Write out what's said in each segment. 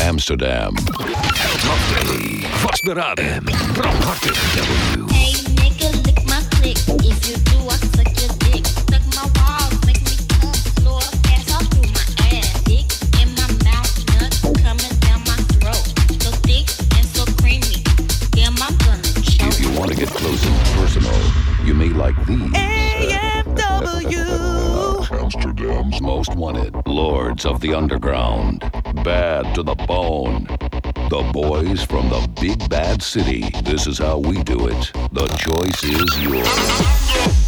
Amsterdam. Vastberaden. Brandhartig. W. Hey nigga, lick my click. If you do, I suck your dick. Suck my balls, make me come slow. Pass all through my ass. Dick in my mouth, nuts coming down my throat. So thick and so creamy. Damn, I'm gonna If you want to get close and personal, you may like these. Uh, AMW. Amsterdam's most wanted. Lords of the Underground. Bad to the bone. The boys from the big bad city. This is how we do it. The choice is yours.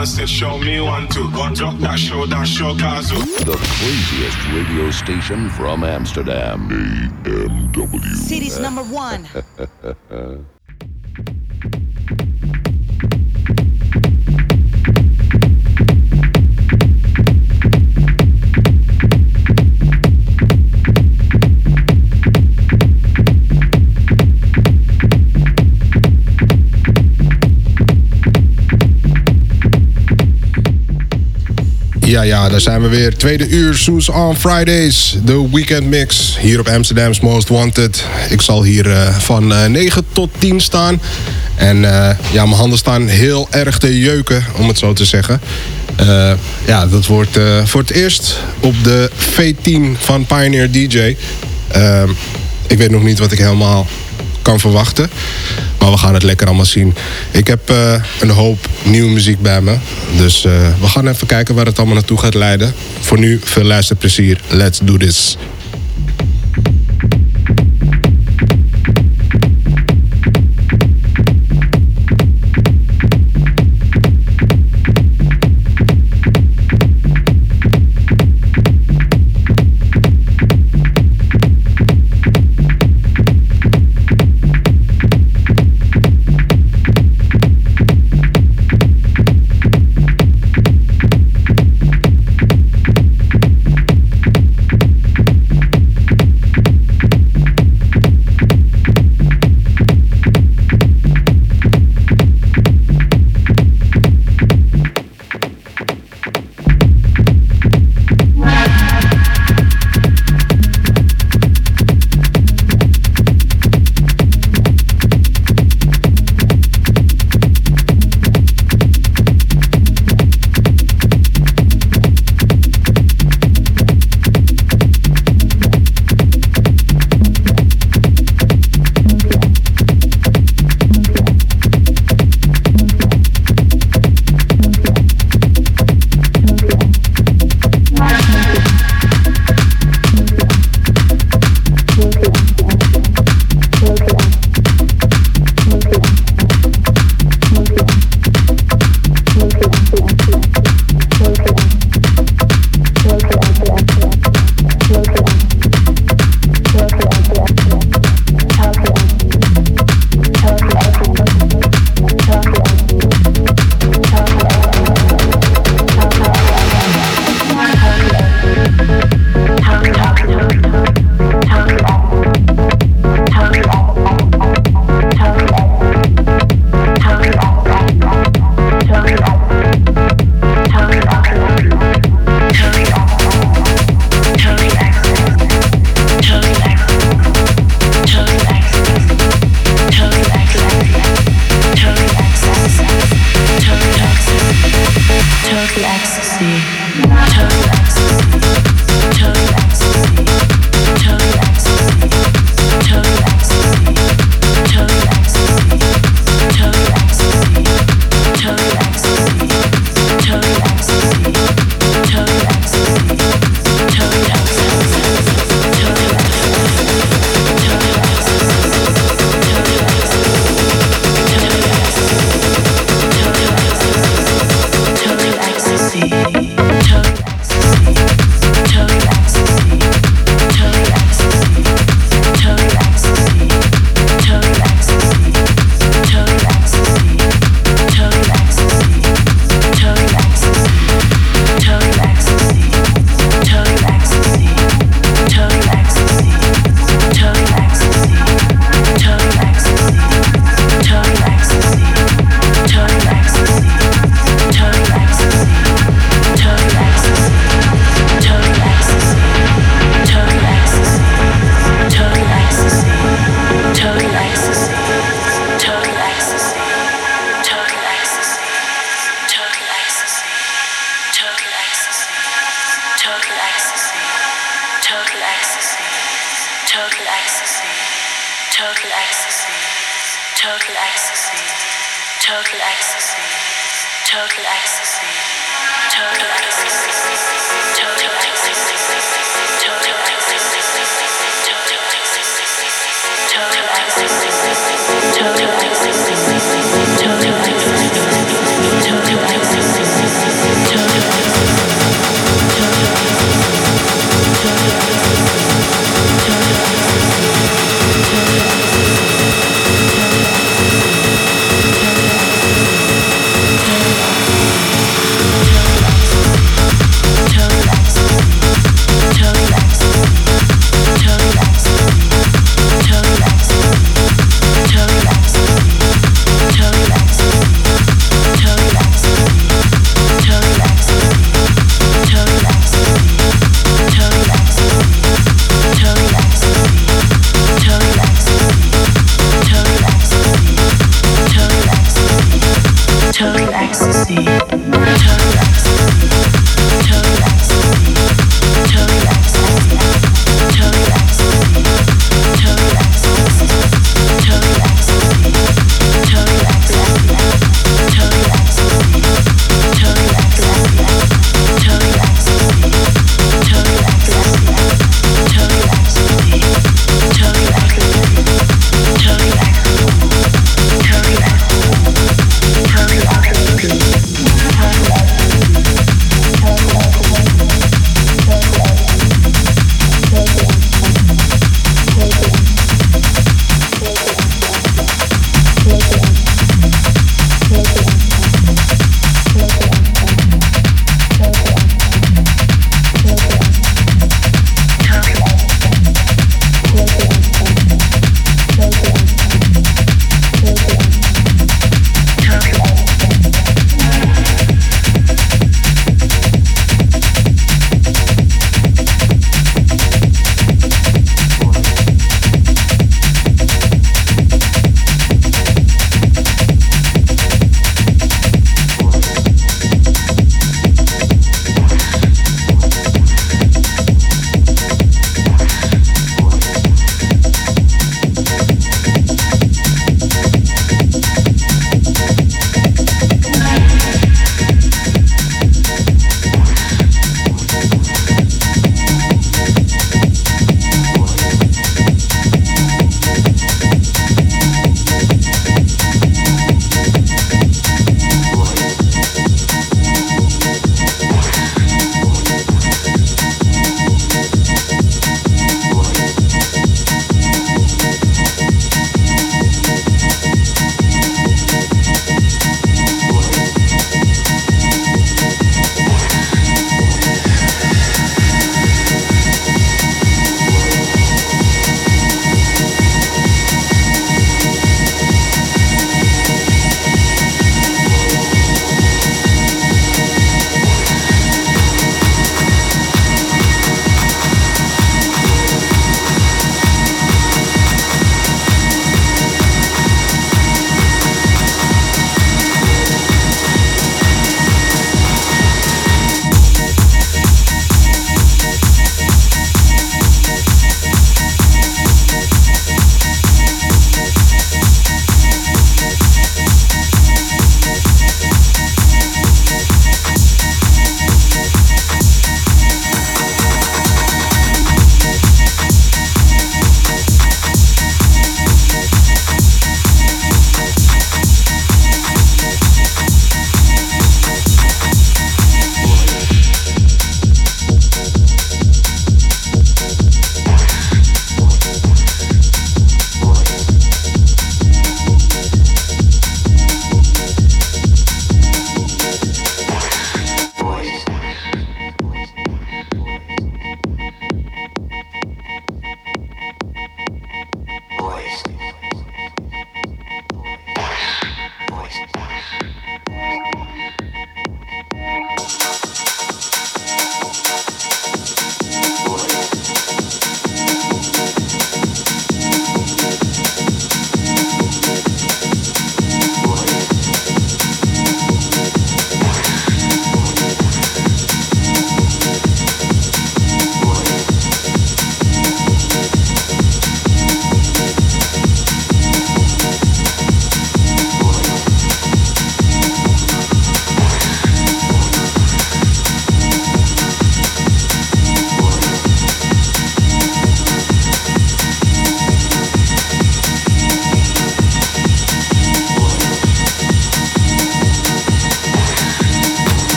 Brothers and show me one, two. Drop that show, that show Kazu. The craziest radio station from Amsterdam. AMW. City's number one. Ja, ja, daar zijn we weer. Tweede uur, Soes on Fridays. De weekend mix. Hier op Amsterdam's Most Wanted. Ik zal hier eh, van eh 9 tot 10 staan. En eh, ja, mijn handen staan heel erg te jeuken, om het zo te zeggen. Ja, dat wordt voor het eerst op de V10 van Pioneer DJ. Eh, ik weet nog niet wat ik helemaal kan verwachten. Maar we gaan het lekker allemaal zien. Ik heb eh, een hoop nieuwe muziek bij me. Dus eh, we gaan even kijken waar het allemaal naartoe gaat leiden. Voor nu veel luisterplezier. Let's do this.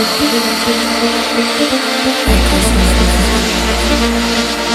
Thank you.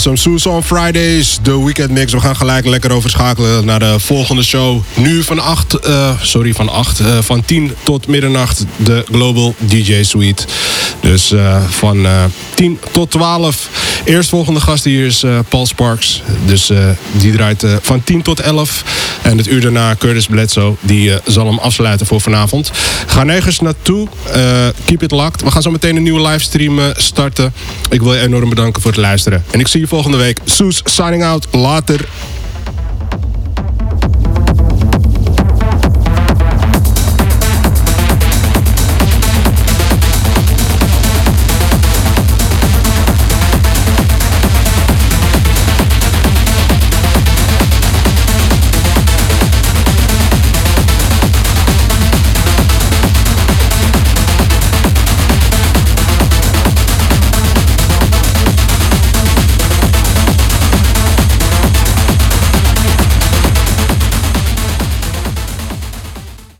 Soos on Fridays, de Weekend Mix. We gaan gelijk lekker overschakelen naar de volgende show. Nu van 8, eh, sorry, van 8, eh, van 10 tot middernacht de Global DJ Suite. Dus eh, van eh 10 tot 12. Eerstvolgende gast hier is Paul Sparks. Dus die draait van 10 tot 11. En het uur daarna Curtis Bledsoe. Die zal hem afsluiten voor vanavond. Ga nergens naartoe. Keep it locked. We gaan zo meteen een nieuwe livestream starten. Ik wil je enorm bedanken voor het luisteren. En ik zie je volgende week. Soes signing out. Later.